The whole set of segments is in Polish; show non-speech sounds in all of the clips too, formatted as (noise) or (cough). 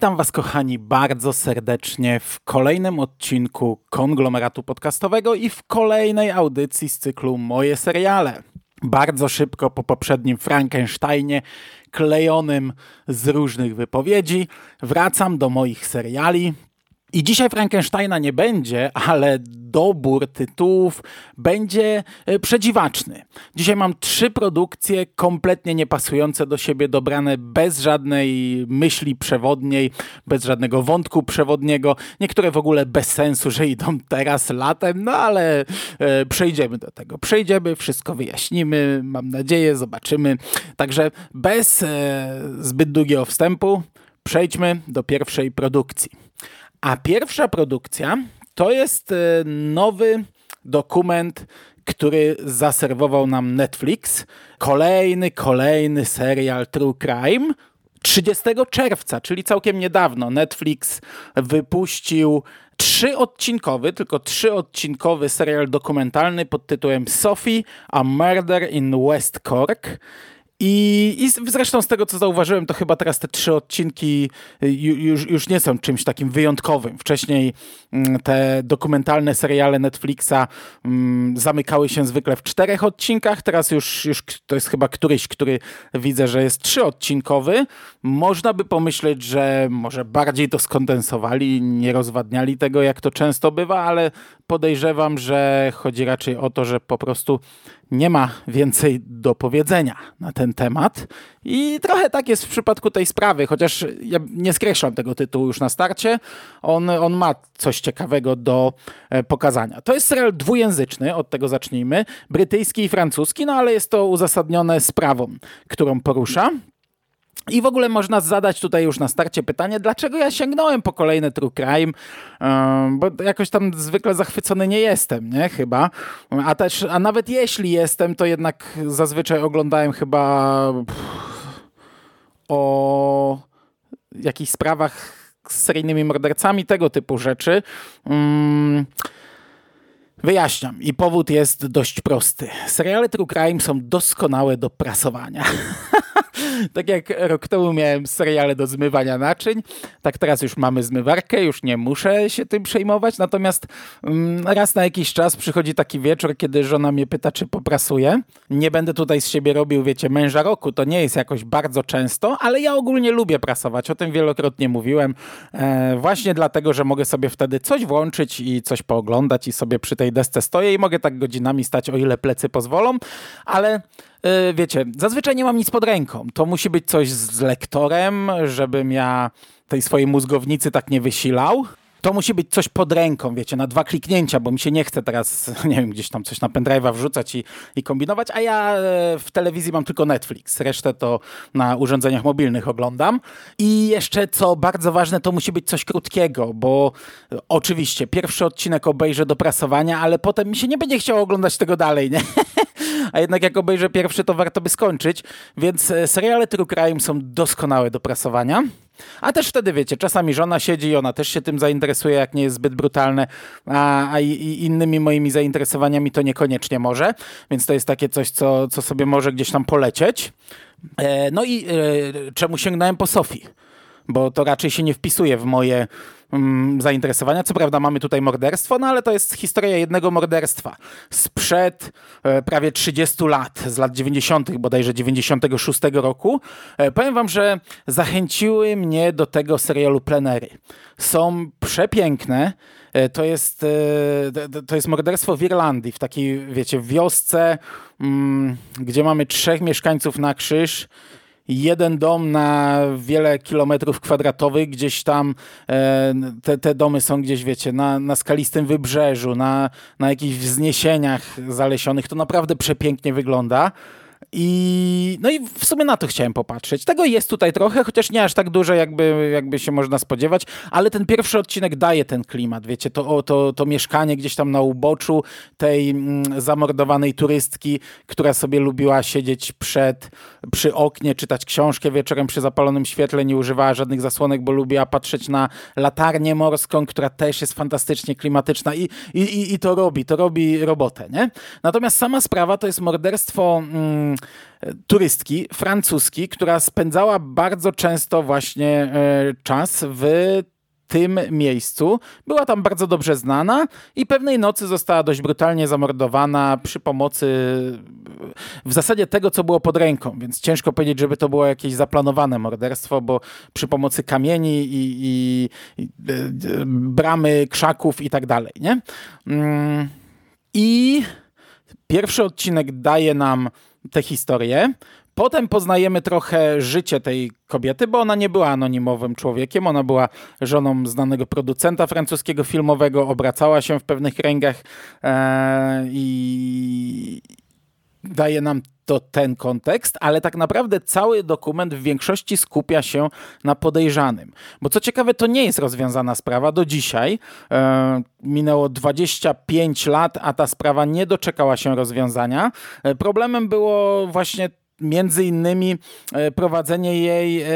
Witam Was, kochani, bardzo serdecznie w kolejnym odcinku konglomeratu podcastowego i w kolejnej audycji z cyklu Moje seriale. Bardzo szybko po poprzednim Frankensteinie, klejonym z różnych wypowiedzi, wracam do moich seriali. I dzisiaj Frankensteina nie będzie, ale dobór tytułów będzie e, przedziwaczny. Dzisiaj mam trzy produkcje kompletnie niepasujące do siebie, dobrane bez żadnej myśli przewodniej, bez żadnego wątku przewodniego. Niektóre w ogóle bez sensu, że idą teraz latem, no ale e, przejdziemy do tego. Przejdziemy, wszystko wyjaśnimy, mam nadzieję, zobaczymy. Także bez e, zbyt długiego wstępu przejdźmy do pierwszej produkcji. A pierwsza produkcja to jest e, nowy dokument, który zaserwował nam Netflix. Kolejny, kolejny serial True Crime. 30 czerwca, czyli całkiem niedawno, Netflix wypuścił trzyodcinkowy, tylko trzyodcinkowy serial dokumentalny pod tytułem Sophie, a Murder in West Cork. I, I zresztą z tego, co zauważyłem, to chyba teraz te trzy odcinki y, już, już nie są czymś takim wyjątkowym. Wcześniej mm, te dokumentalne seriale Netflixa mm, zamykały się zwykle w czterech odcinkach. Teraz już, już to jest chyba któryś, który widzę, że jest trzyodcinkowy. Można by pomyśleć, że może bardziej to skondensowali, nie rozwadniali tego, jak to często bywa, ale podejrzewam, że chodzi raczej o to, że po prostu nie ma więcej do powiedzenia na ten temat. I trochę tak jest w przypadku tej sprawy, chociaż ja nie skreślam tego tytułu już na starcie. On, on ma coś ciekawego do e, pokazania. To jest serial dwujęzyczny, od tego zacznijmy. Brytyjski i francuski, no ale jest to uzasadnione sprawą, którą porusza. I w ogóle można zadać tutaj już na starcie pytanie, dlaczego ja sięgnąłem po kolejny True Crime, bo jakoś tam zwykle zachwycony nie jestem, nie? Chyba. A też, a nawet jeśli jestem, to jednak zazwyczaj oglądałem chyba o jakichś sprawach z seryjnymi mordercami, tego typu rzeczy. Mm. Wyjaśniam i powód jest dość prosty. Seriale True Crime są doskonałe do prasowania. (laughs) tak jak rok temu miałem seriale do zmywania naczyń, tak teraz już mamy zmywarkę, już nie muszę się tym przejmować, natomiast mm, raz na jakiś czas przychodzi taki wieczór, kiedy żona mnie pyta, czy poprasuję. Nie będę tutaj z siebie robił, wiecie, męża roku, to nie jest jakoś bardzo często, ale ja ogólnie lubię prasować, o tym wielokrotnie mówiłem, e, właśnie dlatego, że mogę sobie wtedy coś włączyć i coś pooglądać i sobie przy tej desce stoję i mogę tak godzinami stać, o ile plecy pozwolą, ale wiecie, zazwyczaj nie mam nic pod ręką. To musi być coś z lektorem, żebym ja tej swojej mózgownicy tak nie wysilał to musi być coś pod ręką, wiecie, na dwa kliknięcia, bo mi się nie chce teraz, (laughs) nie wiem, gdzieś tam coś na pendrive'a wrzucać i, i kombinować, a ja e, w telewizji mam tylko Netflix, resztę to na urządzeniach mobilnych oglądam. I jeszcze, co bardzo ważne, to musi być coś krótkiego, bo oczywiście pierwszy odcinek obejrzę do prasowania, ale potem mi się nie będzie chciało oglądać tego dalej, nie? (laughs) a jednak jak obejrzę pierwszy, to warto by skończyć, więc e, seriale True Crime są doskonałe do prasowania. A też wtedy, wiecie, czasami żona siedzi i ona też się tym zainteresuje, jak nie jest zbyt brutalne, a, a innymi moimi zainteresowaniami to niekoniecznie może, więc to jest takie coś, co, co sobie może gdzieś tam polecieć. E, no i e, czemu sięgnąłem po Sofii? Bo to raczej się nie wpisuje w moje mm, zainteresowania. Co prawda mamy tutaj morderstwo, no ale to jest historia jednego morderstwa sprzed e, prawie 30 lat, z lat 90., bodajże 96 roku. E, powiem wam, że zachęciły mnie do tego serialu plenery. Są przepiękne. E, to jest, e, to jest morderstwo w Irlandii, w takiej, wiecie, wiosce, mm, gdzie mamy trzech mieszkańców na krzyż jeden dom na wiele kilometrów kwadratowych, gdzieś tam e, te, te domy są gdzieś, wiecie, na, na skalistym wybrzeżu, na, na jakichś wzniesieniach zalesionych. To naprawdę przepięknie wygląda. I, no i w sumie na to chciałem popatrzeć. Tego jest tutaj trochę, chociaż nie aż tak dużo, jakby, jakby się można spodziewać, ale ten pierwszy odcinek daje ten klimat, wiecie, to, to, to mieszkanie gdzieś tam na uboczu tej mm, zamordowanej turystki, która sobie lubiła siedzieć przed, przy oknie, czytać książkę wieczorem przy zapalonym świetle, nie używała żadnych zasłonek, bo lubiła patrzeć na latarnię morską, która też jest fantastycznie klimatyczna i, i, i, to robi, to robi robotę, nie? Natomiast sama sprawa to jest morderstwo... Mm, turystki francuski, która spędzała bardzo często właśnie e, czas w tym miejscu. Była tam bardzo dobrze znana i pewnej nocy została dość brutalnie zamordowana przy pomocy w zasadzie tego, co było pod ręką, więc ciężko powiedzieć, żeby to było jakieś zaplanowane morderstwo, bo przy pomocy kamieni i, i, i e, bramy, krzaków i tak dalej, nie? Mm, I pierwszy odcinek daje nam tę historię. Potem poznajemy trochę życie tej kobiety, bo ona nie była anonimowym człowiekiem, ona była żoną znanego producenta francuskiego filmowego, obracała się w pewnych kręgach e, i daje nam to ten kontekst, ale tak naprawdę cały dokument w większości skupia się na podejrzanym. Bo co ciekawe, to nie jest rozwiązana sprawa do dzisiaj. E, minęło 25 lat, a ta sprawa nie doczekała się rozwiązania. E, problemem było właśnie między innymi e, prowadzenie jej e,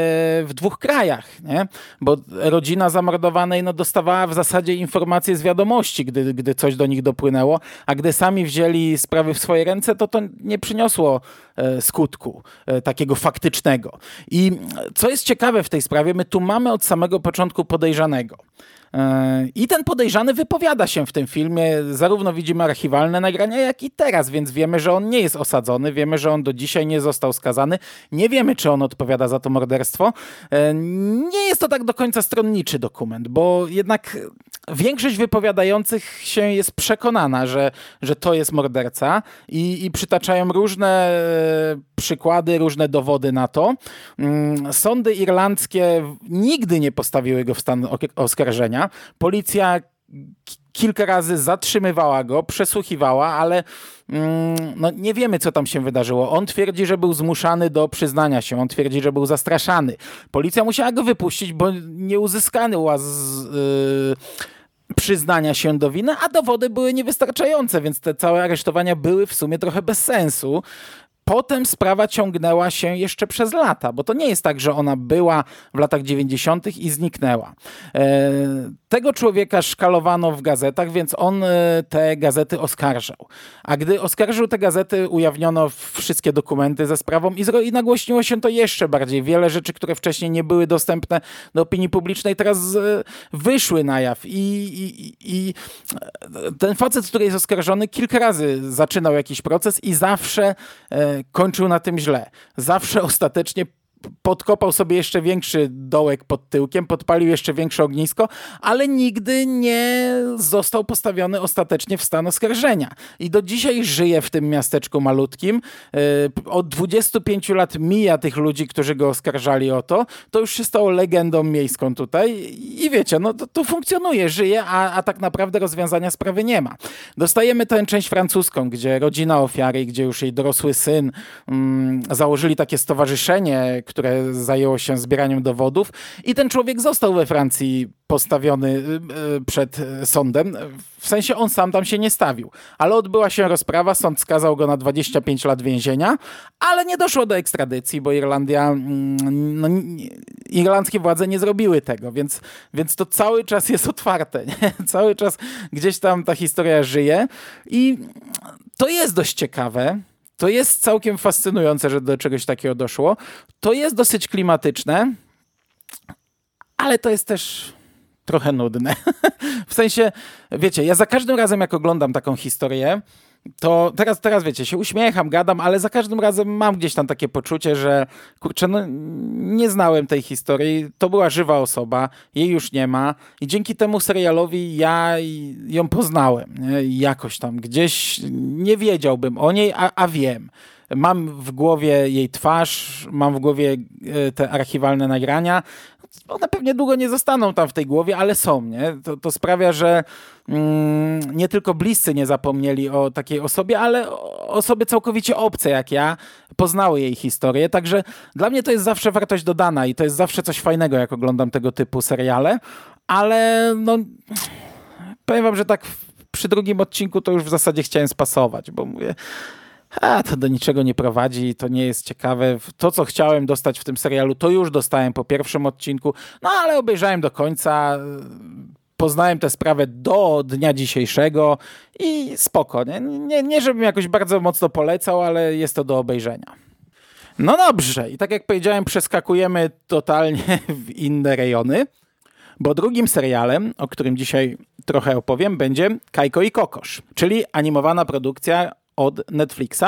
w dwóch krajach, nie? bo rodzina zamordowanej no, dostawała w zasadzie informacje z wiadomości, gdy, gdy coś do nich dopłynęło, a gdy sami wzięli sprawy w swoje ręce, to to nie przyniosło e, skutku takiego faktycznego. I co jest ciekawe w tej sprawie, my tu mamy od samego początku podejrzanego. I ten podejrzany wypowiada się w tym filmie. Zarówno widzimy archiwalne nagrania, jak i teraz, więc wiemy, że on nie jest osadzony. Wiemy, że on do dzisiaj nie został skazany. Nie wiemy, czy on odpowiada za to morderstwo. E, nie jest to tak do końca stronniczy dokument, bo jednak większość wypowiadających się jest przekonana, że, że to jest morderca i, i przytaczają różne e, przykłady, różne dowody na to. Mm, sądy irlandzkie nigdy nie postawiły go w stan oskarżenia. Policja kilka razy zatrzymywała go, przesłuchiwała, ale mm, no, nie wiemy, co tam się wydarzyło. On twierdzi, że był zmuszany do przyznania się, on twierdzi, że był zastraszany. Policja musiała go wypuścić, bo nie uzyskany łaz. Yy, przyznania się do winy, a dowody były niewystarczające, więc te całe aresztowania były w sumie trochę bez sensu. Potem sprawa ciągnęła się jeszcze przez lata, bo to nie jest tak, że ona była w latach 90. i zniknęła. E, tego człowieka szkalowano w gazetach, więc on e, te gazety oskarżał. A gdy oskarżył te gazety, ujawniono wszystkie dokumenty ze sprawą i, i nagłośniło się to jeszcze bardziej. Wiele rzeczy, które wcześniej nie były dostępne do opinii publicznej, teraz e, wyszły na jaw. I, i, I ten facet, który jest oskarżony, kilka razy zaczynał jakiś proces i zawsze kończył na tym źle. Zawsze ostatecznie podkopał sobie jeszcze większy dołek pod tyłkiem, podpalił jeszcze większe ognisko, ale nigdy nie został postawiony ostatecznie w stan oskarżenia. I do dzisiaj żyje w tym miasteczku malutkim. E, od 25 lat mija tych ludzi, którzy go oskarżali o to. To już się stało legendą miejską tutaj i wiecie, no to, to funkcjonuje, żyje, a, a tak naprawdę rozwiązania sprawy nie ma. Dostajemy tę część francuską, gdzie rodzina ofiary, gdzie już jej dorosły syn mm, założyli takie stowarzyszenie, które zajęło się zbieraniem dowodów i ten człowiek został we Francji postawiony y, y, przed sądem. W sensie on sam tam się nie stawił, ale odbyła się rozprawa, sąd skazał go na 25 lat więzienia, ale nie doszło do ekstradycji, bo Irlandia, mm, no, irlandzkie władze nie zrobiły tego, więc, więc to cały czas jest otwarte. Nie? (laughs) Cały czas gdzieś tam ta historia żyje i to jest dość ciekawe. To jest całkiem fascynujące, że do czegoś takiego doszło. To jest dosyć klimatyczne, ale to jest też trochę nudne. (laughs) w sensie, wiecie, ja za każdym razem, jak oglądam taką historię, to teraz, teraz wiecie, się uśmiecham, gadam, ale za każdym razem mam gdzieś tam takie poczucie, że kurczę, no, nie znałem tej historii, to była żywa osoba, jej już nie ma i dzięki temu serialowi ja ją poznałem, nie? jakoś tam gdzieś nie wiedziałbym o niej, a, a wiem. Mam w głowie jej twarz, mam w głowie e, te archiwalne nagrania, one pewnie długo nie zostaną tam w tej głowie, ale są, nie? To, to sprawia, że mm, nie tylko bliscy nie zapomnieli o takiej osobie, ale osoby całkowicie obce jak ja poznały jej historię, także dla mnie to jest zawsze wartość dodana i to jest zawsze coś fajnego, jak oglądam tego typu seriale, ale no powiem wam, że tak przy drugim odcinku to już w zasadzie chciałem spasować, bo mówię a to do niczego nie prowadzi, to nie jest ciekawe. To, co chciałem dostać w tym serialu, to już dostałem po pierwszym odcinku, no ale obejrzałem do końca. poznałem tę sprawę do dnia dzisiejszego i spoko. Nie, nie, nie żebym jakoś bardzo mocno polecał, ale jest to do obejrzenia. No dobrze, i tak jak powiedziałem, przeskakujemy totalnie (laughs) w inne rejony, bo drugim serialem, o którym dzisiaj trochę opowiem, będzie Kajko i Kokosz, czyli animowana produkcja od Netflixa,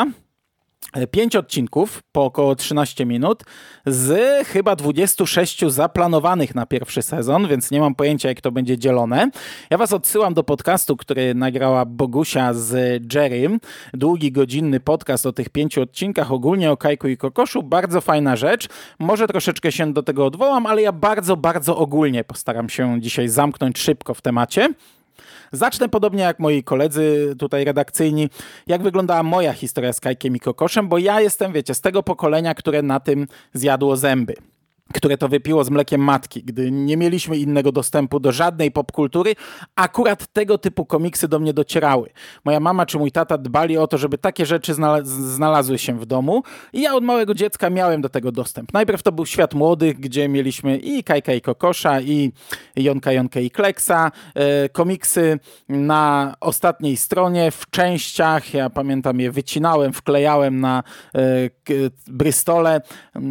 Pięć odcinków po około 13 minut z chyba 26 zaplanowanych na pierwszy sezon, więc nie mam pojęcia jak to będzie dzielone. Ja was odsyłam do podcastu, który nagrała Bogusia z Jerrym. Długi, godzinny podcast o tych pięciu odcinkach, ogólnie o Kajku i Kokoszu. Bardzo fajna rzecz. Może troszeczkę się do tego odwołam, ale ja bardzo, bardzo ogólnie postaram się dzisiaj zamknąć szybko w temacie. Zacznę podobnie jak moi koledzy tutaj redakcyjni, jak wyglądała moja historia z Kajkiem i Kokoszem, bo ja jestem, wiecie, z tego pokolenia, które na tym zjadło zęby które to wypiło z mlekiem matki, gdy nie mieliśmy innego dostępu do żadnej popkultury, akurat tego typu komiksy do mnie docierały. Moja mama czy mój tata dbali o to, żeby takie rzeczy znalazły się w domu i ja od małego dziecka miałem do tego dostęp. Najpierw to był Świat Młodych, gdzie mieliśmy i Kajka i Kokosza, i Jonka, Jonkę i Kleksa, e, komiksy na ostatniej stronie, w częściach, ja pamiętam je wycinałem, wklejałem na e, Bristole,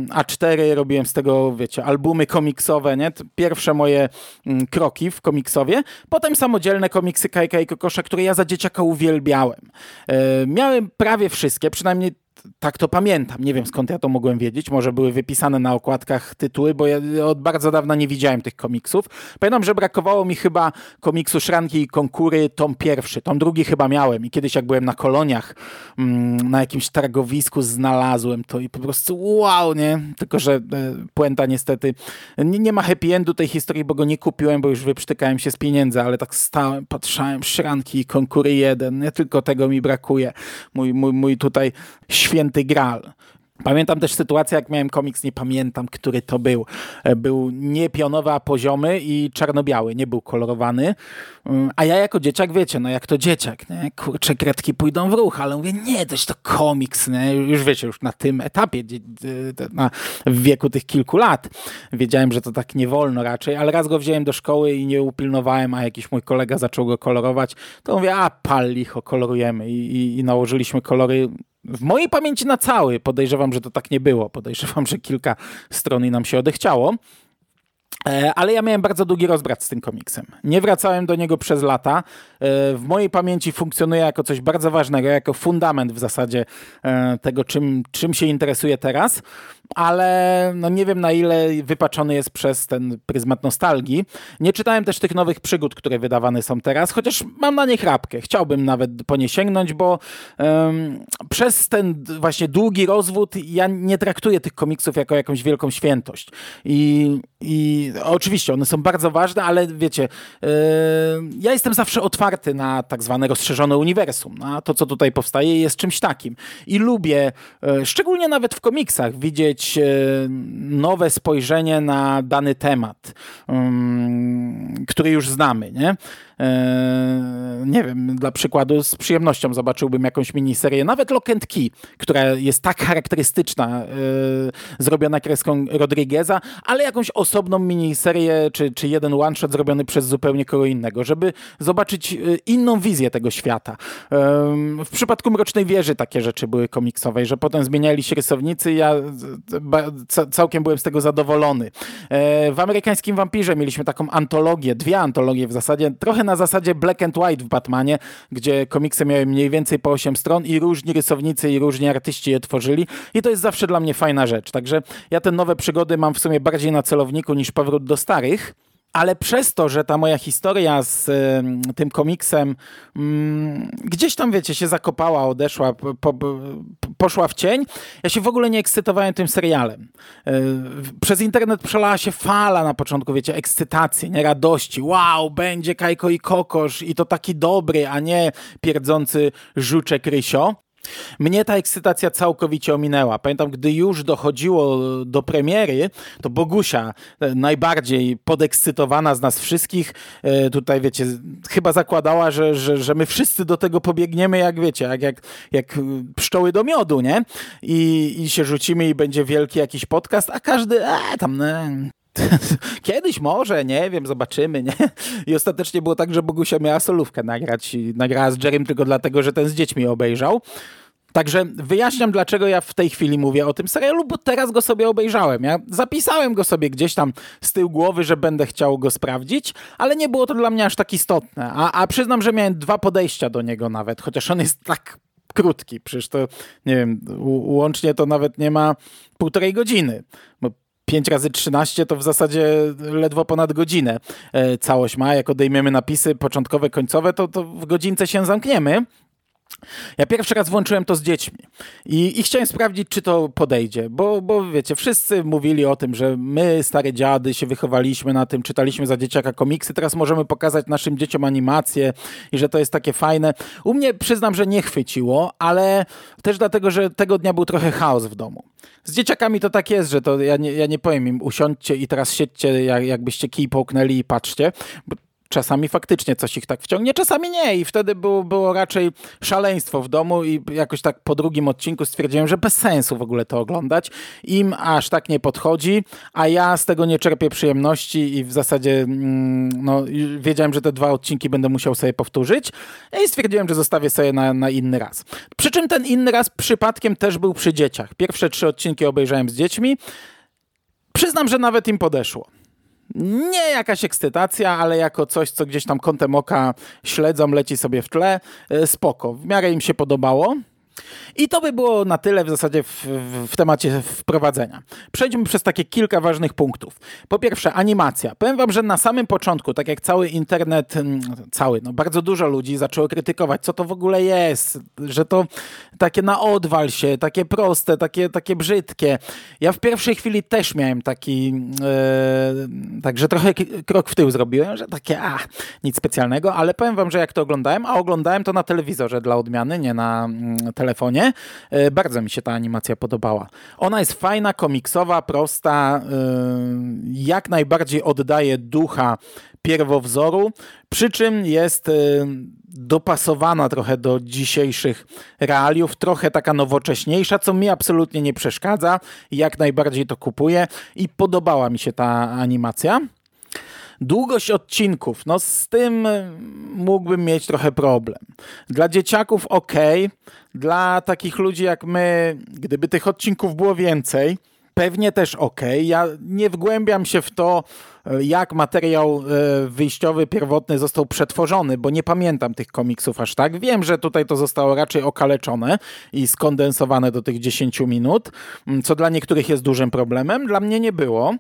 A4, robiłem z tego wiecie, albumy komiksowe, nie? Pierwsze moje mm, kroki w komiksowie. Potem samodzielne komiksy Kajka i Kokosza, które ja za dzieciaka uwielbiałem. E, miałem prawie wszystkie, przynajmniej tak to pamiętam. Nie wiem skąd ja to mogłem wiedzieć. Może były wypisane na okładkach tytuły, bo ja od bardzo dawna nie widziałem tych komiksów. Pamiętam, że brakowało mi chyba komiksu Szranki i Konkury, tom pierwszy. Tom drugi chyba miałem i kiedyś jak byłem na koloniach mm, na jakimś targowisku znalazłem to i po prostu wow, nie? Tylko, że e, puenta niestety nie, nie ma happy endu tej historii, bo go nie kupiłem, bo już wyprztykałem się z pieniędzy, ale tak stałem, patrzałem, Szranki i Konkury jeden. Nie tylko tego mi brakuje. Mój, mój, mój tutaj święty gral. Pamiętam też sytuację, jak miałem komiks, nie pamiętam, który to był. E, był nie pionowy, a poziomy i czarno-biały, nie był kolorowany. Mm, a ja jako dzieciak, wiecie, no jak to dzieciak, nie? Kurczę, kredki pójdą w ruch, ale mówię, nie, toś to komiks, nie? Już wiecie, już na tym etapie, na, w wieku tych kilku lat. Wiedziałem, że to tak nie wolno raczej, ale raz go wziąłem do szkoły i nie upilnowałem, a jakiś mój kolega zaczął go kolorować, to mówię, a pal licho, kolorujemy i, i, i nałożyliśmy kolory w mojej pamięci na cały. Podejrzewam, że to tak nie było. Podejrzewam, że kilka stron i nam się odechciało. E, ale ja miałem bardzo długi rozbrat z tym komiksem. Nie wracałem do niego przez lata. E, w mojej pamięci funkcjonuje jako coś bardzo ważnego, jako fundament w zasadzie e, tego, czym, czym się interesuje teraz, ale no nie wiem na ile wypaczony jest przez ten pryzmat nostalgii. Nie czytałem też tych nowych przygód, które wydawane są teraz, chociaż mam na nie chrapkę. Chciałbym nawet po nie sięgnąć, bo um, przez ten właśnie długi rozwód ja nie traktuję tych komiksów jako jakąś wielką świętość. I, i oczywiście one są bardzo ważne, ale wiecie, yy, ja jestem zawsze otwarty na tak zwane rozszerzone uniwersum. Na to, co tutaj powstaje, jest czymś takim. I lubię, yy, szczególnie nawet w komiksach, widzieć yy, nowe spojrzenie na dany temat, który już znamy. Nie? E, nie wiem, dla przykładu z przyjemnością zobaczyłbym jakąś miniserię, nawet Lock and Key, która jest tak charakterystyczna, e, zrobiona kreską Rodrigueza, ale jakąś osobną miniserię, czy, czy jeden one-shot zrobiony przez zupełnie kogo innego, żeby zobaczyć e, inną wizję tego świata. W przypadku Mrocznej Wieży takie rzeczy były komiksowe, że potem zmieniali się rysownicy ja całkiem byłem z tego zadowolony. W amerykańskim Wampirze mieliśmy taką antologię, dwie antologie w zasadzie, trochę na zasadzie black and white w Batmanie, gdzie komiksy miały mniej więcej po 8 stron i różni rysownicy i różni artyści je tworzyli i to jest zawsze dla mnie fajna rzecz. Także ja te nowe przygody mam w sumie bardziej na celowniku niż powrót do starych ale przez to, że ta moja historia z y, tym komiksem y, gdzieś tam, wiecie, się zakopała, odeszła, po, po, poszła w cień, ja się w ogóle nie ekscytowałem tym serialem. Y, przez internet przelała się fala na początku, wiecie, ekscytacji, nie radości. Wow, będzie Kajko i Kokosz i to taki dobry, a nie pierdzący żuczek Rysio. Mnie ta ekscytacja całkowicie ominęła. Pamiętam, gdy już dochodziło do premiery, to Bogusia, e, najbardziej podekscytowana z nas wszystkich, e, tutaj wiecie, chyba zakładała, że, że, że my wszyscy do tego pobiegniemy, jak wiecie, jak, jak, jak pszczoły do miodu, nie? I, I się rzucimy i będzie wielki jakiś podcast, a każdy, e, tam, ne, (laughs) Kiedyś może, nie wiem, zobaczymy, nie? I ostatecznie było tak, że Bogusia miała solówkę nagrać i nagrała z Jerem tylko dlatego, że ten z dziećmi obejrzał. Także wyjaśniam, dlaczego ja w tej chwili mówię o tym serialu, bo teraz go sobie obejrzałem. Ja zapisałem go sobie gdzieś tam z tyłu głowy, że będę chciał go sprawdzić, ale nie było to dla mnie aż tak istotne. A, a przyznam, że miałem dwa podejścia do niego nawet, chociaż on jest tak krótki. Przecież to, nie wiem, łącznie to nawet nie ma półtorej godziny. Bo 5 razy 13 to w zasadzie ledwo ponad godzinę e, całość ma. Jak odejmiemy napisy początkowe, końcowe, to, to w godzince się zamkniemy. Ja pierwszy raz włączyłem to z dziećmi i, i, chciałem sprawdzić, czy to podejdzie, bo, bo wiecie, wszyscy mówili o tym, że my, stare dziady, się wychowaliśmy na tym, czytaliśmy za dzieciaka komiksy, teraz możemy pokazać naszym dzieciom animacje i że to jest takie fajne. U mnie przyznam, że nie chwyciło, ale też dlatego, że tego dnia był trochę chaos w domu. Z dzieciakami to tak jest, że to ja nie, ja nie powiem im usiądźcie i teraz siedźcie, jak, jakbyście kij połknęli i patrzcie, czasami faktycznie coś ich tak wciągnie, czasami nie i wtedy było, było raczej szaleństwo w domu i jakoś tak po drugim odcinku stwierdziłem, że bez sensu w ogóle to oglądać. Im aż tak nie podchodzi, a ja z tego nie czerpię przyjemności i w zasadzie mm, no, wiedziałem, że te dwa odcinki będę musiał sobie powtórzyć i stwierdziłem, że zostawię sobie na, na inny raz. Przy czym ten inny raz przypadkiem też był przy dzieciach. Pierwsze trzy odcinki obejrzałem z dziećmi. Przyznam, że nawet im podeszło nie jakaś ekscytacja, ale jako coś, co gdzieś tam kątem oka śledzą, leci sobie w tle, e, spoko. W miarę im się podobało. I to by było na tyle w zasadzie w, w, temacie wprowadzenia. Przejdźmy przez takie kilka ważnych punktów. Po pierwsze, animacja. Powiem wam, że na samym początku, tak jak cały internet, mm, cały, no bardzo dużo ludzi zaczęło krytykować, co to w ogóle jest, że to takie na odwal się, takie proste, takie, takie brzydkie. Ja w pierwszej chwili też miałem taki, yy, także trochę krok w tył zrobiłem, że takie, a, nic specjalnego, ale powiem wam, że jak to oglądałem, a oglądałem to na telewizorze dla odmiany, nie na yy, telefonie, yy, bardzo mi się ta animacja podobała. Ona jest fajna, komiksowa, prosta, jak najbardziej oddaje ducha pierwowzoru, przy czym jest dopasowana trochę do dzisiejszych realiów, trochę taka nowocześniejsza, co mi absolutnie nie przeszkadza, jak najbardziej to kupuję i podobała mi się ta animacja. Długość odcinków, no z tym mógłbym mieć trochę problem. Dla dzieciaków ok, dla takich ludzi jak my, gdyby tych odcinków było więcej, pewnie też ok. Ja nie wgłębiam się w to, jak materiał e, wyjściowy, pierwotny został przetworzony, bo nie pamiętam tych komiksów aż tak. Wiem, że tutaj to zostało raczej okaleczone i skondensowane do tych 10 minut, co dla niektórych jest dużym problemem. Dla mnie nie było,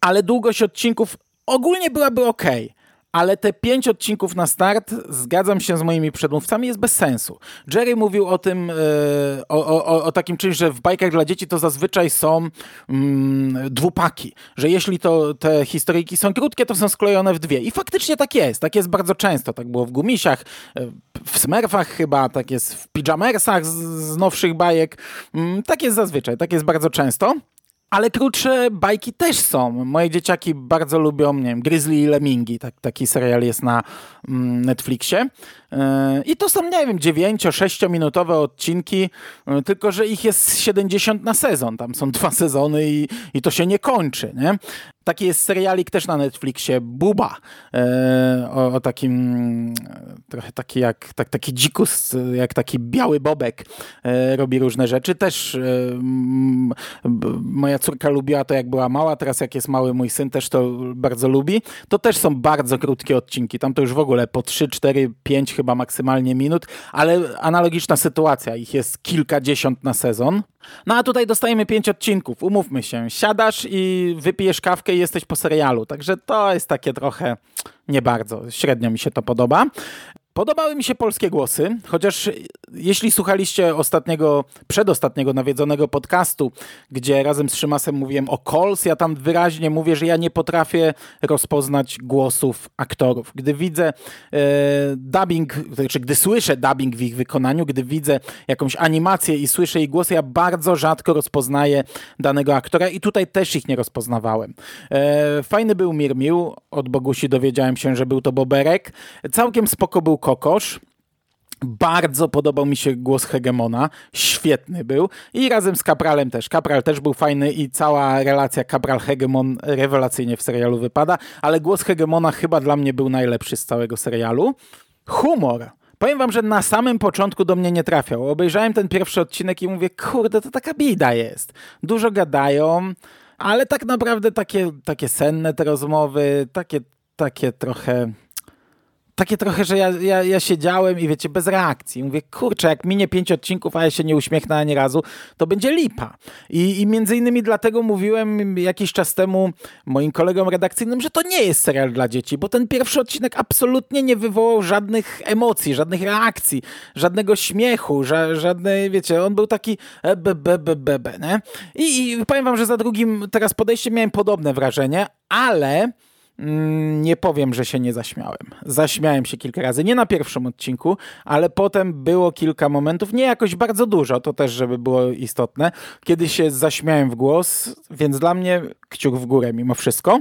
ale długość odcinków ogólnie byłaby ok ale te pięć odcinków na start, zgadzam się z moimi przedmówcami, jest bez sensu. Jerry mówił o tym, e, o, o, o takim czymś, że w bajkach dla dzieci to zazwyczaj są mm, dwupaki, że jeśli to te historyjki są krótkie, to są sklejone w dwie. I faktycznie tak jest, tak jest bardzo często. Tak było w Gumisiach, e, w Smurfach chyba, tak jest w Pijamersach z, z nowszych bajek. Mm, tak jest zazwyczaj, tak jest bardzo często. Ale krótsze bajki też są. Moje dzieciaki bardzo lubią, nie wiem, Grizzly i Lemingi. Tak, taki serial jest na mm, Netflixie. E, I to są, nie wiem, 9-6 minutowe odcinki, e, tylko że ich jest 70 na sezon. Tam są (laughs) dwa sezony i, i to się nie kończy. Nie? Taki jest serialik też na Netflixie, Buba, e, o, o, takim trochę taki jak tak, taki dzikus, jak taki biały bobek robi różne rzeczy. Też moja córka lubiła to jak była mała, teraz jak jest mały mój syn też to bardzo lubi. To też są bardzo krótkie odcinki, tam to już w ogóle po 3, 4, 5 chyba maksymalnie minut, ale analogiczna sytuacja, ich jest kilkadziesiąt na sezon. No a tutaj dostajemy pięć odcinków, umówmy się. Siadasz i wypijesz kawkę i jesteś po serialu. Także to jest takie trochę nie bardzo. Średnio mi się to podoba. Podobały mi się polskie głosy, chociaż jeśli słuchaliście ostatniego, przedostatniego nawiedzonego podcastu, gdzie razem z Szymasem mówiłem o Cols, ja tam wyraźnie mówię, że ja nie potrafię rozpoznać głosów aktorów. Gdy widzę e, dubbing, znaczy gdy słyszę dubbing w ich wykonaniu, gdy widzę jakąś animację i słyszę ich głosy, ja bardzo rzadko rozpoznaję danego aktora i tutaj też ich nie rozpoznawałem. E, fajny był Mirmił, od Bogusi dowiedziałem się, że był to Boberek. Całkiem spoko był kokosz. Bardzo podobał mi się głos Hegemona, świetny był i razem z Kapralem też. Kapral też był fajny i cała relacja Kapral-Hegemon rewelacyjnie w serialu wypada, ale głos Hegemona chyba dla mnie był najlepszy z całego serialu. Humor. Powiem wam, że na samym początku do mnie nie trafiał. Obejrzałem ten pierwszy odcinek i mówię, kurde, to taka bida jest. Dużo gadają, ale tak naprawdę takie, takie senne te rozmowy, takie, takie trochę takie trochę, że ja, ja, ja siedziałem i wiecie, bez reakcji. Mówię, kurczę, jak minie pięć odcinków, a ja się nie uśmiechnę ani razu, to będzie lipa. I, I między innymi dlatego mówiłem jakiś czas temu moim kolegom redakcyjnym, że to nie jest serial dla dzieci, bo ten pierwszy odcinek absolutnie nie wywołał żadnych emocji, żadnych reakcji, żadnego śmiechu, ża żadnej, wiecie, on był taki be, be nie? I, I powiem wam, że za drugim teraz podejściem miałem podobne wrażenie, ale nie powiem, że się nie zaśmiałem. Zaśmiałem się kilka razy, nie na pierwszym odcinku, ale potem było kilka momentów, nie jakoś bardzo dużo, to też, żeby było istotne, kiedy się zaśmiałem w głos, więc dla mnie kciuk w górę mimo wszystko.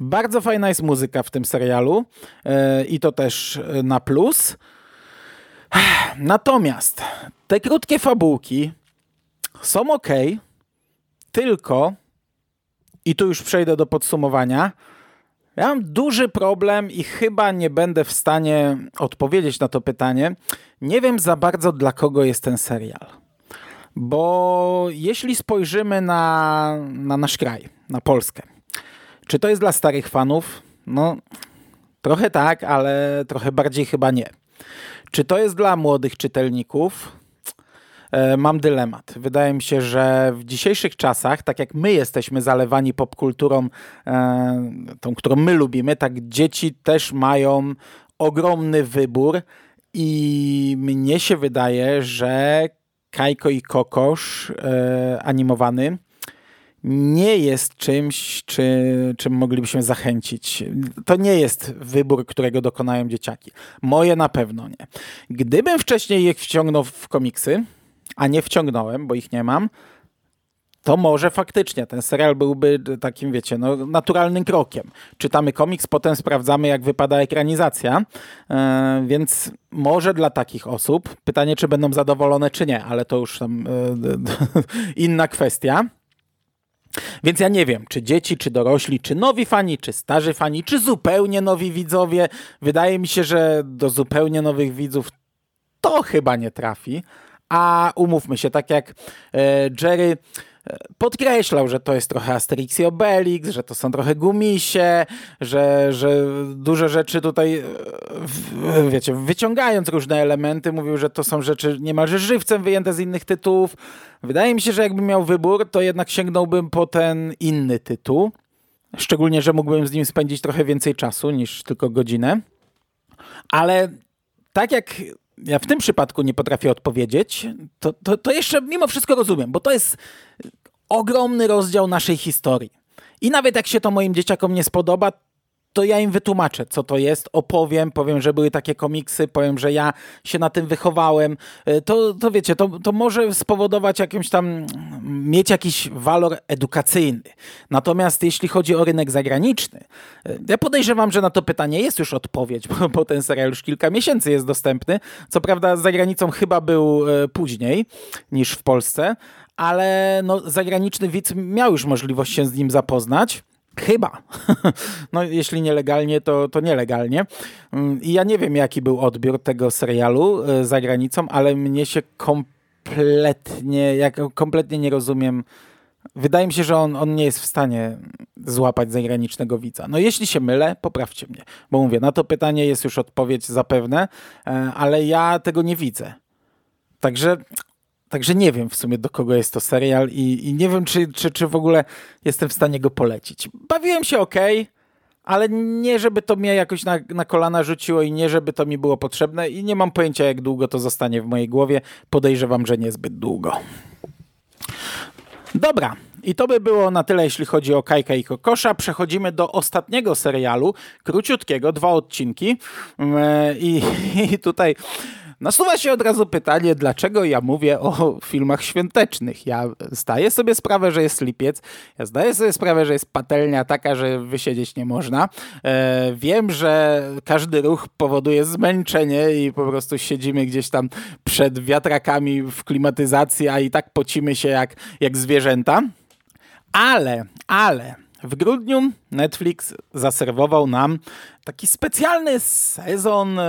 Bardzo fajna jest muzyka w tym serialu yy, i to też na plus. (sighs) Natomiast te krótkie fabułki są ok, tylko i tu już przejdę do podsumowania ja mam duży problem i chyba nie będę w stanie odpowiedzieć na to pytanie. Nie wiem za bardzo dla kogo jest ten serial. Bo jeśli spojrzymy na, na nasz kraj, na Polskę, czy to jest dla starych fanów? No, trochę tak, ale trochę bardziej chyba nie. Czy to jest dla młodych czytelników? E, mam dylemat. Wydaje mi się, że w dzisiejszych czasach, tak jak my jesteśmy zalewani popkulturą, e, tą, którą my lubimy, tak dzieci też mają ogromny wybór i mnie się wydaje, że Kajko i Kokosz e, animowany nie jest czymś, czy, czym moglibyśmy zachęcić. To nie jest wybór, którego dokonają dzieciaki. Moje na pewno nie. Gdybym wcześniej je wciągnął w komiksy, a nie wciągnąłem, bo ich nie mam, to może faktycznie ten serial byłby takim, wiecie, no, naturalnym krokiem. Czytamy komiks, potem sprawdzamy, jak wypada ekranizacja, yy, więc może dla takich osób, pytanie, czy będą zadowolone, czy nie, ale to już tam yy, (laughs) inna kwestia. Więc ja nie wiem, czy dzieci, czy dorośli, czy nowi fani, czy starzy fani, czy zupełnie nowi widzowie. Wydaje mi się, że do zupełnie nowych widzów to chyba nie trafi. A umówmy się, tak jak e, Jerry e, podkreślał, że to jest trochę Asterix i Obelix, że to są trochę gumisie, że, że duże rzeczy tutaj, e, wiecie, wyciągając różne elementy, mówił, że to są rzeczy niemalże żywcem wyjęte z innych tytułów. Wydaje mi się, że jakbym miał wybór, to jednak sięgnąłbym po ten inny tytuł. Szczególnie, że mógłbym z nim spędzić trochę więcej czasu niż tylko godzinę. Ale tak jak ja w tym przypadku nie potrafię odpowiedzieć, to, to, to jeszcze mimo wszystko rozumiem, bo to jest ogromny rozdział naszej historii. I nawet jak się to moim dzieciakom nie spodoba, to ja im wytłumaczę, co to jest, opowiem, powiem, że były takie komiksy, powiem, że ja się na tym wychowałem. E, to, to wiecie, to, to może spowodować jakimś tam, mieć jakiś walor edukacyjny. Natomiast jeśli chodzi o rynek zagraniczny, e, ja podejrzewam, że na to pytanie jest już odpowiedź, (laughs) bo, bo ten serial już kilka miesięcy jest dostępny. Co prawda za granicą chyba był e, później niż w Polsce, ale no, zagraniczny widz miał już możliwość się z nim zapoznać. Chyba. (laughs) No, jeśli nielegalnie, to, to nielegalnie. Mm, I ja nie wiem, jaki był odbiór tego serialu e, za granicą, ale mnie się kompletnie, jak kompletnie nie rozumiem. Wydaje mi się, że on, on nie jest w stanie złapać zagranicznego widza. No jeśli się mylę, poprawcie mnie. Bo mówię, na to pytanie jest już odpowiedź zapewne, e, ale ja tego nie widzę. Także Także nie wiem w sumie do kogo jest to serial i, i nie wiem, czy, czy, czy w ogóle jestem w stanie go polecić. Bawiłem się ok, ale nie żeby to mnie jakoś na, na kolana rzuciło i nie żeby to mi było potrzebne i nie mam pojęcia jak długo to zostanie w mojej głowie. Podejrzewam, że niezbyt długo. Dobra, i to by było na tyle, jeśli chodzi o Kajka i Kokosza. Przechodzimy do ostatniego serialu, króciutkiego, dwa odcinki. Mm, I, i tutaj Nasuwa się od razu pytanie, dlaczego ja mówię o filmach świątecznych. Ja zdaję sobie sprawę, że jest lipiec, ja zdaję sobie sprawę, że jest patelnia taka, że wysiedzieć nie można. E, wiem, że każdy ruch powoduje zmęczenie i po prostu siedzimy gdzieś tam przed wiatrakami w klimatyzacji, a i tak pocimy się jak, jak zwierzęta. Ale, ale w grudniu Netflix zaserwował nam taki specjalny sezon,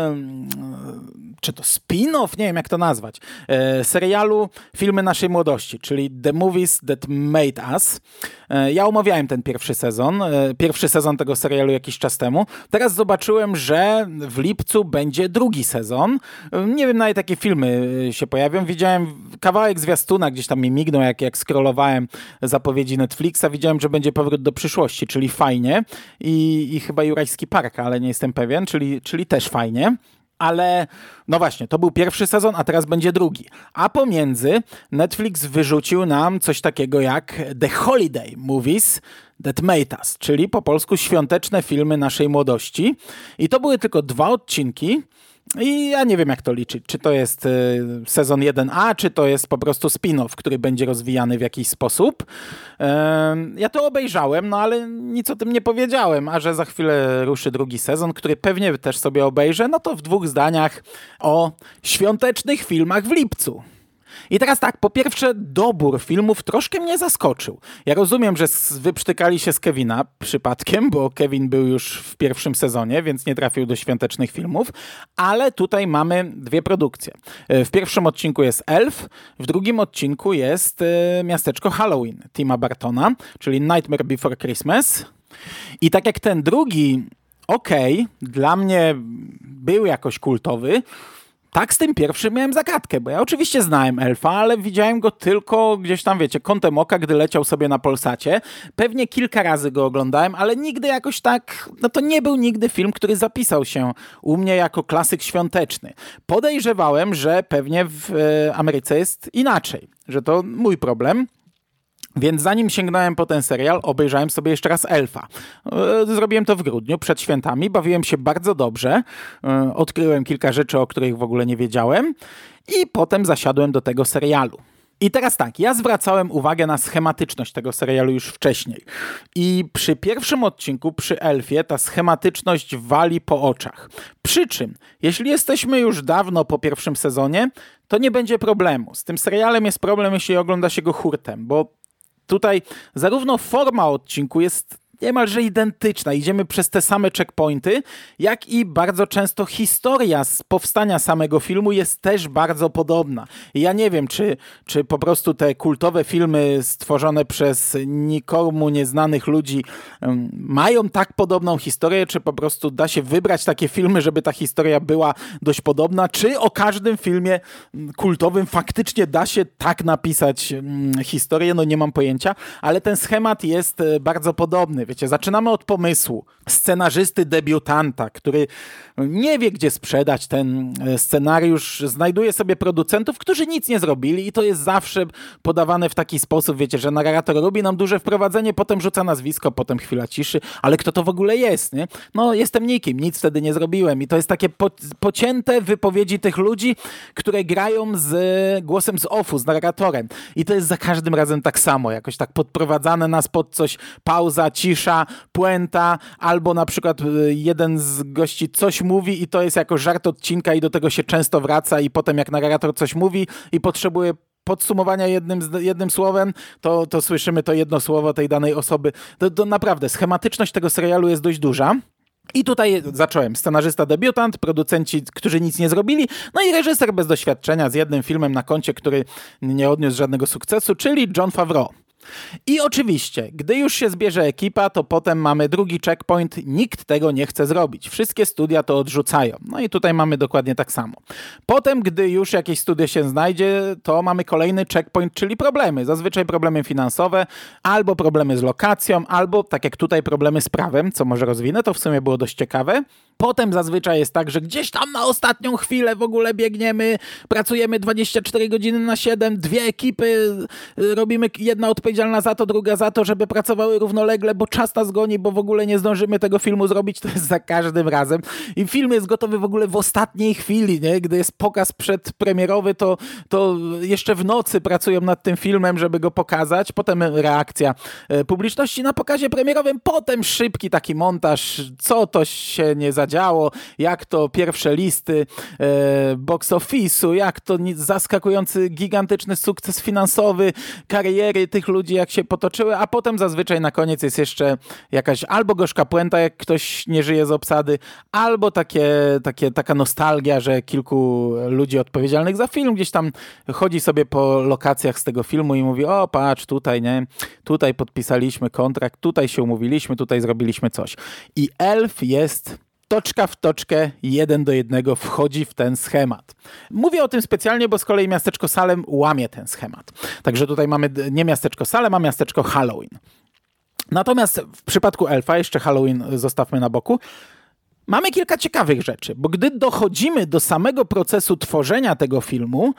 czy to spin-off, nie wiem jak to nazwać, e, serialu Filmy naszej młodości, czyli The Movies That Made Us. E, ja omawiałem ten pierwszy sezon, e, pierwszy sezon tego serialu jakiś czas temu. Teraz zobaczyłem, że w lipcu będzie drugi sezon. Nie wiem nawet jakie filmy się pojawią. Widziałem kawałek zwiastuna, gdzieś tam mi mignął, jak, jak scrollowałem zapowiedzi Netflixa. Widziałem, że będzie powrót do przyszłości, czyli fajnie. I, i chyba Jurajski Park, ale nie jestem pewien, czyli, czyli też fajnie ale no właśnie, to był pierwszy sezon, a teraz będzie drugi. A pomiędzy Netflix wyrzucił nam coś takiego jak The Holiday Movies That Made Us, czyli po polsku świąteczne filmy naszej młodości. I to były tylko dwa odcinki. I ja nie wiem, jak to liczyć. Czy to jest y, sezon 1A, czy to jest po prostu spin-off, który będzie rozwijany w jakiś sposób. Ja to obejrzałem, no ale nic o tym nie powiedziałem, a że za chwilę ruszy drugi sezon, który pewnie też sobie obejrzę, no to w dwóch zdaniach o świątecznych filmach w lipcu. I teraz tak, po pierwsze, dobór filmów troszkę mnie zaskoczył. Ja rozumiem, że wyprztykali się z Kevina przypadkiem, bo Kevin był już w pierwszym sezonie, więc nie trafił do świątecznych filmów, ale tutaj mamy dwie produkcje. E, w pierwszym odcinku jest Elf, w drugim odcinku jest e, miasteczko Halloween Tima Bartona, czyli Nightmare Before Christmas. I tak jak ten drugi, okay, dla mnie był jakoś kultowy, tak z tym pierwszym miałem zagadkę, bo ja oczywiście znałem Elfa, ale widziałem go tylko gdzieś tam, wiecie, kątem oka, gdy leciał sobie na Polsacie. Pewnie kilka razy go oglądałem, ale nigdy jakoś tak, no to nie był nigdy film, który zapisał się u mnie jako klasyk świąteczny. Podejrzewałem, że pewnie w e, Ameryce jest inaczej, że to mój problem. Więc zanim sięgnąłem po ten serial, obejrzałem sobie jeszcze raz Elfa. E, zrobiłem to w grudniu, przed świętami, bawiłem się bardzo dobrze, e, odkryłem kilka rzeczy, o których w ogóle nie wiedziałem i potem zasiadłem do tego serialu. I teraz tak, ja zwracałem uwagę na schematyczność tego serialu już wcześniej. I przy pierwszym odcinku, przy Elfie, ta schematyczność wali po oczach. Przy czym, jeśli jesteśmy już dawno po pierwszym sezonie, to nie będzie problemu. Z tym serialem jest problem, jeśli ogląda się go hurtem, bo Tutaj zarówno forma odcinku jest niemalże identyczna. Idziemy przez te same checkpointy, jak i bardzo często historia z powstania samego filmu jest też bardzo podobna. I ja nie wiem, czy, czy po prostu te kultowe filmy stworzone przez nikomu nieznanych ludzi mają tak podobną historię, czy po prostu da się wybrać takie filmy, żeby ta historia była dość podobna, czy o każdym filmie kultowym faktycznie da się tak napisać um, historię, no nie mam pojęcia, ale ten schemat jest e, bardzo podobny wiecie, zaczynamy od pomysłu. Scenarzysty debiutanta, który nie wie, gdzie sprzedać ten e, scenariusz, znajduje sobie producentów, którzy nic nie zrobili i to jest zawsze podawane w taki sposób, wiecie, że narrator robi nam duże wprowadzenie, potem rzuca nazwisko, potem chwila ciszy, ale kto to w ogóle jest, nie? No, jestem nikim, nic wtedy nie zrobiłem. I to jest takie po, pocięte wypowiedzi tych ludzi, które grają z głosem z offu, z narratorem. I to jest za każdym razem tak samo, jakoś tak podprowadzane nas pod coś, pauza, cisza, puenta, albo na przykład y, jeden z gości coś mówi i to jest jako żart odcinka i do tego się często wraca i potem jak narrator coś mówi i potrzebuje podsumowania jednym, jednym słowem, to, to słyszymy to jedno słowo tej danej osoby. To, to naprawdę, schematyczność tego serialu jest dość duża. I tutaj zacząłem. Scenarzysta debiutant, producenci, którzy nic nie zrobili, no i reżyser bez doświadczenia z jednym filmem na koncie, który nie odniósł żadnego sukcesu, czyli John Favreau. I oczywiście, gdy już się zbierze ekipa, to potem mamy drugi checkpoint. Nikt tego nie chce zrobić. Wszystkie studia to odrzucają. No i tutaj mamy dokładnie tak samo. Potem, gdy już jakieś studio się znajdzie, to mamy kolejny checkpoint, czyli problemy. Zazwyczaj problemy finansowe, albo problemy z lokacją, albo tak jak tutaj problemy z prawem, co może rozwinę, to w sumie było dość ciekawe. Potem zazwyczaj jest tak, że gdzieś tam na ostatnią chwilę w ogóle biegniemy, pracujemy 24 godziny na 7, dwie ekipy, robimy jedna od odpowiedzialna za to, druga za to, żeby pracowały równolegle, bo czas nas goni, bo w ogóle nie zdążymy tego filmu zrobić, to jest za każdym razem. I film jest gotowy w ogóle w ostatniej chwili, nie? Gdy jest pokaz przedpremierowy, to, to jeszcze w nocy pracują nad tym filmem, żeby go pokazać. Potem reakcja e, publiczności na pokazie premierowym, potem szybki taki montaż, co to się nie zadziało, jak to pierwsze listy e, box office'u, jak to zaskakujący, gigantyczny sukces finansowy, kariery tych ludzi, jak się potoczyły, a potem zazwyczaj na koniec jest jeszcze jakaś albo gorzka puenta, jak ktoś nie żyje z obsady, albo takie, takie, taka nostalgia, że kilku ludzi odpowiedzialnych za film gdzieś tam chodzi sobie po lokacjach z tego filmu i mówi, o patrz, tutaj, nie, tutaj podpisaliśmy kontrakt, tutaj się umówiliśmy, tutaj zrobiliśmy coś. I Elf jest toczka w toczkę, jeden do jednego wchodzi w ten schemat. Mówię o tym specjalnie, bo z kolei miasteczko Salem łamie ten schemat. Także tutaj mamy nie miasteczko Salem, a miasteczko Halloween. Natomiast w przypadku Elfa, jeszcze Halloween zostawmy na boku, mamy kilka ciekawych rzeczy, bo gdy dochodzimy do samego procesu tworzenia tego filmu,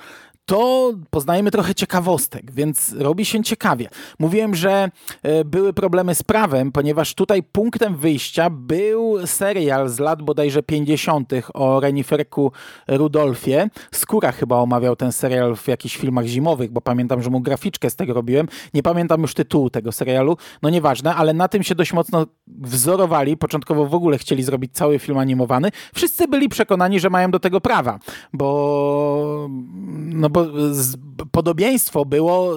to poznajemy trochę ciekawostek, więc robi się ciekawie. Mówiłem, że e, były problemy z prawem, ponieważ tutaj punktem wyjścia był serial z lat bodajże 50. o Reniferku Rudolfie. Skóra chyba omawiał ten serial w jakichś filmach zimowych, bo pamiętam, że mu graficzkę z tego robiłem. Nie pamiętam już tytułu tego serialu, no nieważne, ale na tym się dość mocno wzorowali. Początkowo w ogóle chcieli zrobić cały film animowany. Wszyscy byli przekonani, że mają do tego prawa, bo no bo podobieństwo było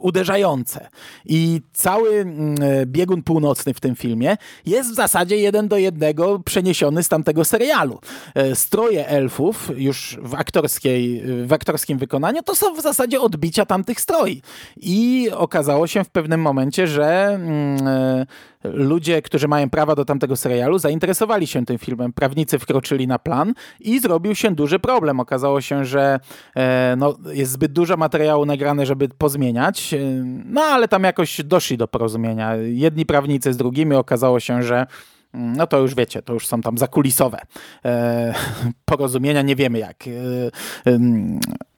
uderzające. I cały mm, biegun północny w tym filmie jest w zasadzie jeden do jednego przeniesiony z tamtego serialu. E, stroje elfów już w, aktorskiej, w aktorskim wykonaniu to są w zasadzie odbicia tamtych stroi. I okazało się w pewnym momencie, że mm, e, ludzie, którzy mają prawa do tamtego serialu, zainteresowali się tym filmem. Prawnicy wkroczyli na plan i zrobił się duży problem. Okazało się, że e, no, jest zbyt dużo materiału nagrane, żeby pozmieniać, e, no ale tam jakoś doszli do porozumienia. Jedni prawnicy z drugimi okazało się, że no to już wiecie, to już są tam zakulisowe e, (laughs) porozumienia, nie wiemy jak, e,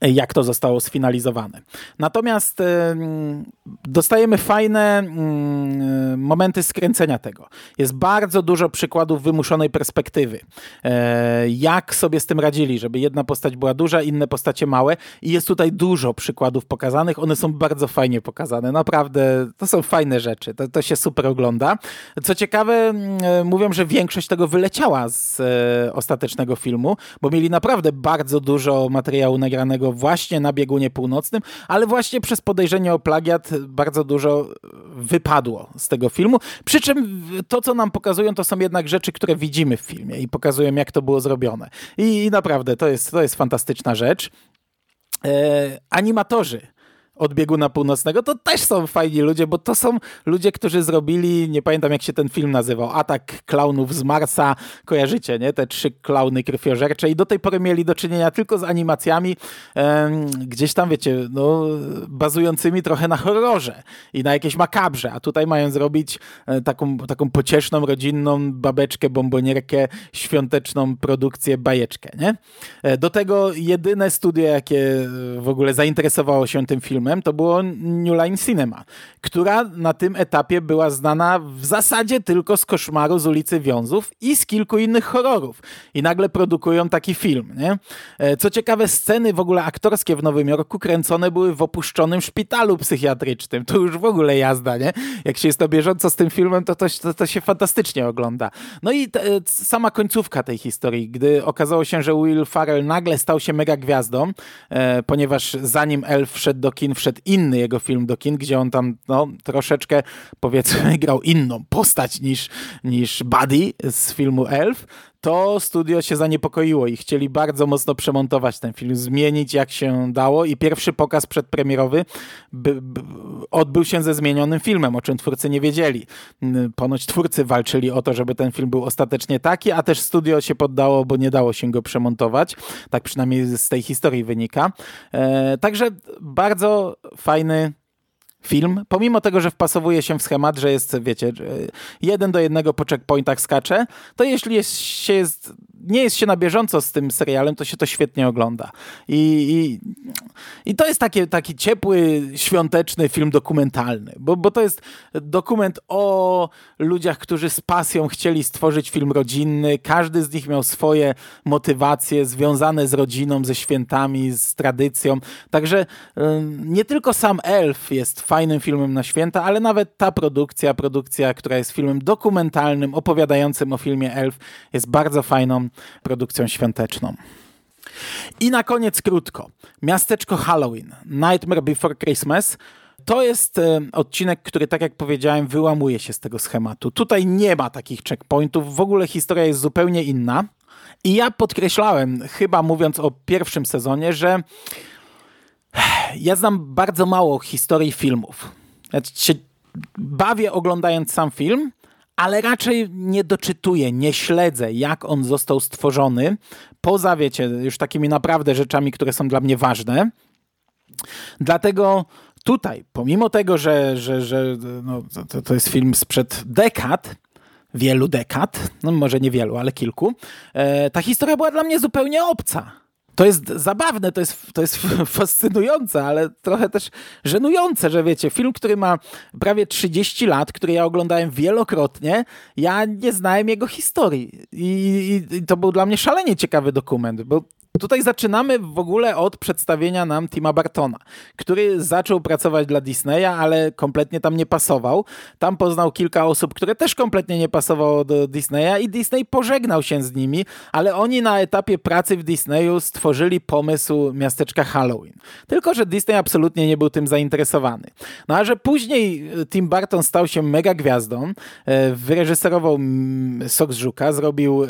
jak to zostało sfinalizowane. Natomiast dostajemy fajne momenty skręcenia tego. Jest bardzo dużo przykładów wymuszonej perspektywy. E, jak sobie z tym radzili, żeby jedna postać była duża, inne postacie małe i jest tutaj dużo przykładów pokazanych. One są bardzo fajnie pokazane. Naprawdę to są fajne rzeczy. To, to się super ogląda. Co ciekawe, mówią, że większość tego wyleciała z e, ostatecznego filmu, bo mieli naprawdę bardzo dużo materiału nagranego właśnie na biegunie północnym, ale właśnie przez podejrzenie o plagiat bardzo dużo wypadło z tego filmu. Przy czym to, co nam pokazują, to są jednak rzeczy, które widzimy w filmie i pokazują, jak to było zrobione. I, i naprawdę to jest, to jest fantastyczna rzecz. E, animatorzy od bieguna północnego, to też są fajni ludzie, bo to są ludzie, którzy zrobili, nie pamiętam jak się ten film nazywał, Atak Klaunów z Marsa, kojarzycie, nie? Te trzy klauny krwiożercze i do tej pory mieli do czynienia tylko z animacjami em, gdzieś tam, wiecie, no, bazującymi trochę na horrorze i na jakieś makabrze, a tutaj mają zrobić e, taką, taką pocieszną, rodzinną babeczkę, bombonierkę, świąteczną produkcję, bajeczkę, nie? E, do tego jedyne studio, jakie w ogóle zainteresowało się tym filmem, filmem, to było New Line Cinema, która na tym etapie była znana w zasadzie tylko z Koszmaru z ulicy Wiązów i z kilku innych horrorów. I nagle produkują taki film, nie? E, co ciekawe, sceny w ogóle aktorskie w Nowym Jorku kręcone były w opuszczonym szpitalu psychiatrycznym. To już w ogóle jazda, nie? Jak się jest na bieżąco z tym filmem, to to, to, to się fantastycznie ogląda. No i te, sama końcówka tej historii, gdy okazało się, że Will Farrell nagle stał się mega gwiazdą, e, ponieważ zanim Elf wszedł do kin, wszedł inny jego film do kin, gdzie on tam no, troszeczkę powiedzmy grał inną postać niż, niż Buddy z filmu Elf, to studio się zaniepokoiło i chcieli bardzo mocno przemontować ten film, zmienić jak się dało i pierwszy pokaz przedpremierowy by, by, odbył się ze zmienionym filmem, o czym twórcy nie wiedzieli. Ponoć twórcy walczyli o to, żeby ten film był ostatecznie taki, a też studio się poddało, bo nie dało się go przemontować. Tak przynajmniej z tej historii wynika. E, także bardzo fajny film, pomimo tego, że wpasowuje się w schemat, że jest, wiecie, jeden do jednego po checkpointach skacze, to jeśli jest, się jest, nie jest się na bieżąco z tym serialem, to się to świetnie ogląda. I, i, i to jest taki, taki ciepły, świąteczny film dokumentalny, bo, bo to jest dokument o ludziach, którzy z pasją chcieli stworzyć film rodzinny, każdy z nich miał swoje motywacje związane z rodziną, ze świętami, z tradycją, także nie tylko sam Elf jest fajnym filmem na święta, ale nawet ta produkcja, produkcja, która jest filmem dokumentalnym, opowiadającym o filmie Elf, jest bardzo fajną produkcją świąteczną. I na koniec krótko. Miasteczko Halloween, Nightmare Before Christmas. To jest e, odcinek, który, tak jak powiedziałem, wyłamuje się z tego schematu. Tutaj nie ma takich checkpointów, w ogóle historia jest zupełnie inna. I ja podkreślałem, chyba mówiąc o pierwszym sezonie, że (sighs) ja znam bardzo mało historii filmów. Się bawię oglądając sam film, ale raczej nie doczytuję, nie śledzę, jak on został stworzony, poza, wiecie, już takimi naprawdę rzeczami, które są dla mnie ważne. Dlatego tutaj, pomimo tego, że, że, że no, to, to jest film sprzed dekad, wielu dekad, no może nie wielu, ale kilku, e, ta historia była dla mnie zupełnie obca. To jest zabawne, to jest, to jest (laughs) fascynujące, ale trochę też żenujące, że wiecie, film, który ma prawie 30 lat, który ja oglądałem wielokrotnie, ja nie znałem jego historii. I, i, i to był dla mnie szalenie ciekawy dokument, bo Tutaj zaczynamy w ogóle od przedstawienia nam Tima Bartona, który zaczął pracować dla Disneya, ale kompletnie tam nie pasował. Tam poznał kilka osób, które też kompletnie nie pasowało do Disneya i Disney pożegnał się z nimi, ale oni na etapie pracy w Disneyu stworzyli pomysł miasteczka Halloween. Tylko, że Disney absolutnie nie był tym zainteresowany. No a że później Tim Burton stał się mega gwiazdą, e, wyreżyserował Sok z Żuka, zrobił e,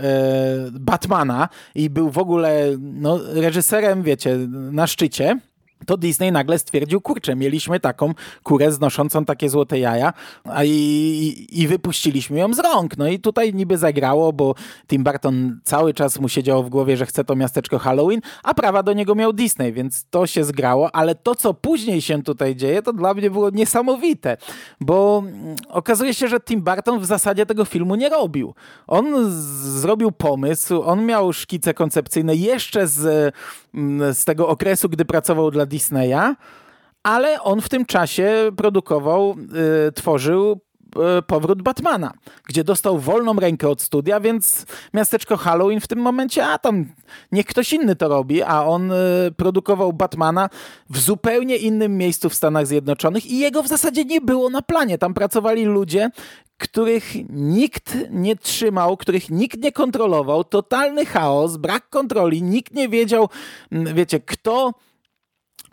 Batmana i był w ogóle no, reżyserem, wiecie, na szczycie to Disney nagle stwierdził, kurczę, mieliśmy taką kurę znoszącą takie złote jaja a i, i, wypuściliśmy ją z rąk. No i tutaj niby zagrało, bo Tim Burton cały czas mu siedziało w głowie, że chce to miasteczko Halloween, a prawa do niego miał Disney, więc to się zgrało, ale to, co później się tutaj dzieje, to dla mnie było niesamowite, bo mm, okazuje się, że Tim Burton w zasadzie tego filmu nie robił. On zrobił pomysł, on miał szkice koncepcyjne jeszcze z, mm, z tego okresu, gdy pracował dla Disneya, ale on w tym czasie produkował, y, tworzył y, powrót Batmana, gdzie dostał wolną rękę od studia, więc miasteczko Halloween w tym momencie, a tam niech ktoś inny to robi, a on y, produkował Batmana w zupełnie innym miejscu w Stanach Zjednoczonych i jego w zasadzie nie było na planie. Tam pracowali ludzie, których nikt nie trzymał, których nikt nie kontrolował, totalny chaos, brak kontroli, nikt nie wiedział, mm, wiecie, kto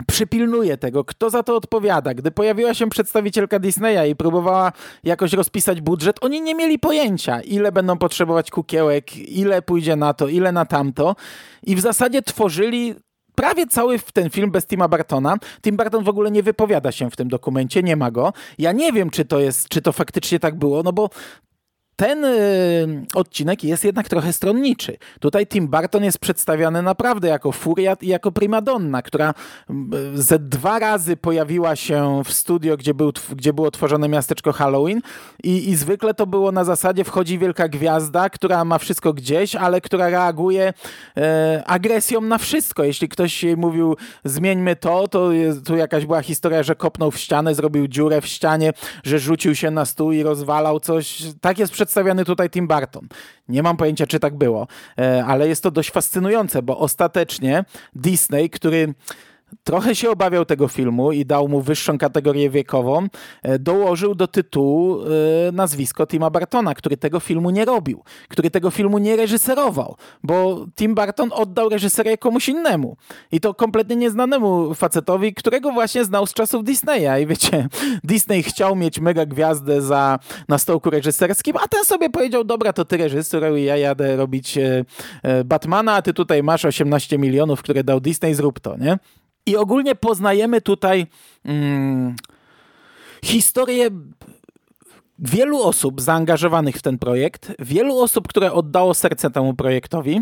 przypilnuje tego, kto za to odpowiada. Gdy pojawiła się przedstawicielka Disneya i próbowała jakoś rozpisać budżet, oni nie mieli pojęcia, ile będą potrzebować kukiełek, ile pójdzie na to, ile na tamto. I w zasadzie tworzyli prawie cały ten film bez Tima Bartona. Tim Barton w ogóle nie wypowiada się w tym dokumencie, nie ma go. Ja nie wiem, czy to jest, czy to faktycznie tak było, no bo ten y, odcinek jest jednak trochę stronniczy. Tutaj Tim Burton jest przedstawiany naprawdę jako furiat i jako primadonna, która y, ze dwa razy pojawiła się w studio, gdzie, był, gdzie było tworzone miasteczko Halloween i, i zwykle to było na zasadzie wchodzi wielka gwiazda, która ma wszystko gdzieś, ale która reaguje y, agresją na wszystko. Jeśli ktoś mówił zmieńmy to, to jest, tu jakaś była historia, że kopnął w ścianę, zrobił dziurę w ścianie, że rzucił się na stół i rozwalał coś. Tak jest przedstawiony przedstawiany tutaj Tim Burton. Nie mam pojęcia, czy tak było, e, ale jest to dość fascynujące, bo ostatecznie Disney, który trochę się obawiał tego filmu i dał mu wyższą kategorię wiekową, e, dołożył do tytułu e, nazwisko Tima Bartona, który tego filmu nie robił, który tego filmu nie reżyserował, bo Tim Barton oddał reżyserię komuś innemu. I to kompletnie nieznanemu facetowi, którego właśnie znał z czasów Disneya. I wiecie, (laughs) Disney chciał mieć mega gwiazdę za, na stołku reżyserskim, a ten sobie powiedział, dobra, to ty reżyseruj, ja jadę robić e, Batmana, a ty tutaj masz 18 milionów, które dał Disney, zrób to, nie? I ogólnie poznajemy tutaj mm, historię wielu osób zaangażowanych w ten projekt, wielu osób, które oddało serce temu projektowi,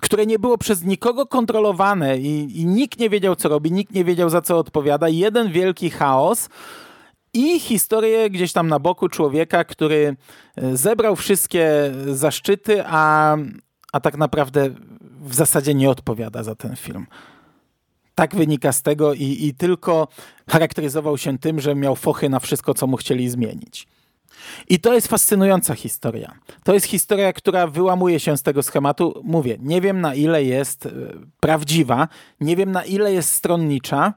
które nie było przez nikogo kontrolowane i, i nikt nie wiedział, co robi, nikt nie wiedział, za co odpowiada. Jeden wielki chaos. i historię gdzieś tam na boku człowieka, który e, zebrał wszystkie zaszczyty, a, a tak naprawdę w zasadzie nie odpowiada za ten film. Tak wynika z tego i, i tylko charakteryzował się tym, że miał fochy na wszystko, co mu chcieli zmienić. I to jest fascynująca historia. To jest historia, która wyłamuje się z tego schematu. Mówię, nie wiem na ile jest e, prawdziwa, nie wiem na ile jest stronnicza.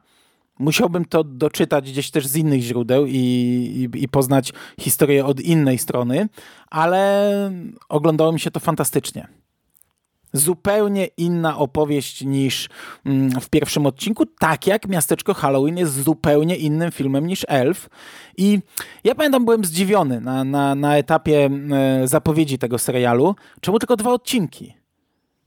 Musiałbym to doczytać gdzieś też z innych źródeł i, i, i poznać historię od innej strony, ale oglądało mi się to fantastycznie zupełnie inna opowieść niż mm, w pierwszym odcinku, tak jak Miasteczko Halloween jest zupełnie innym filmem niż Elf. I ja pamiętam, byłem zdziwiony na, na, na etapie e, zapowiedzi tego serialu, czemu tylko dwa odcinki.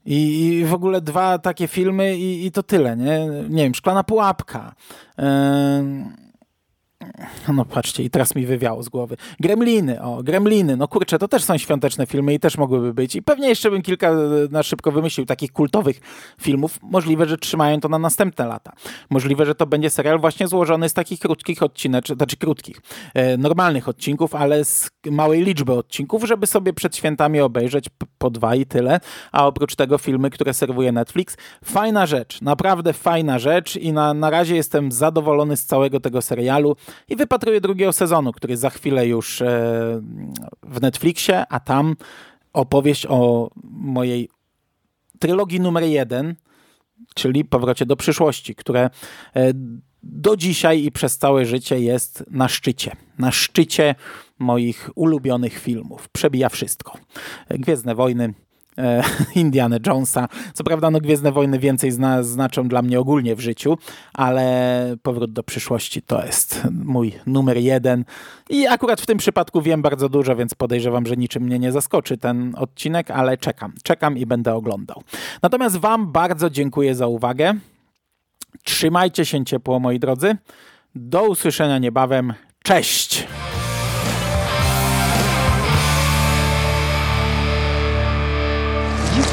I, I, w ogóle dwa takie filmy i, i, to tyle, nie? Nie wiem, Szklana Pułapka. Yy no patrzcie, i teraz mi wywiało z głowy. Gremliny, o, Gremliny, no kurczę, to też są świąteczne filmy i też mogłyby być. I pewnie jeszcze bym kilka e, na szybko wymyślił takich kultowych filmów. Możliwe, że trzymają to na następne lata. Możliwe, że to będzie serial właśnie złożony z takich krótkich odcinków, znaczy krótkich, e, normalnych odcinków, ale z małej liczby odcinków, żeby sobie przed świętami obejrzeć po dwa i tyle. A oprócz tego filmy, które serwuje Netflix. Fajna rzecz, naprawdę fajna rzecz i na, na razie jestem zadowolony z całego tego serialu i wypatruję drugiego sezonu, który za chwilę już e, w Netflixie, a tam opowieść o mojej trylogii numer jeden, czyli Powrocie do przyszłości, które e, do dzisiaj i przez całe życie jest na szczycie. Na szczycie moich ulubionych filmów. Przebija wszystko. Gwiezdne Wojny, (laughs) Indiana Jonesa. Co prawda, no Gwiezdne Wojny więcej zna, znaczą dla mnie ogólnie w życiu, ale Powrót do przyszłości to jest mój numer jeden. I akurat w tym przypadku wiem bardzo dużo, więc podejrzewam, że niczym mnie nie zaskoczy ten odcinek, ale czekam. Czekam i będę oglądał. Natomiast Wam bardzo dziękuję za uwagę. Trzymajcie się ciepło, moi drodzy. Do usłyszenia niebawem. Cześć!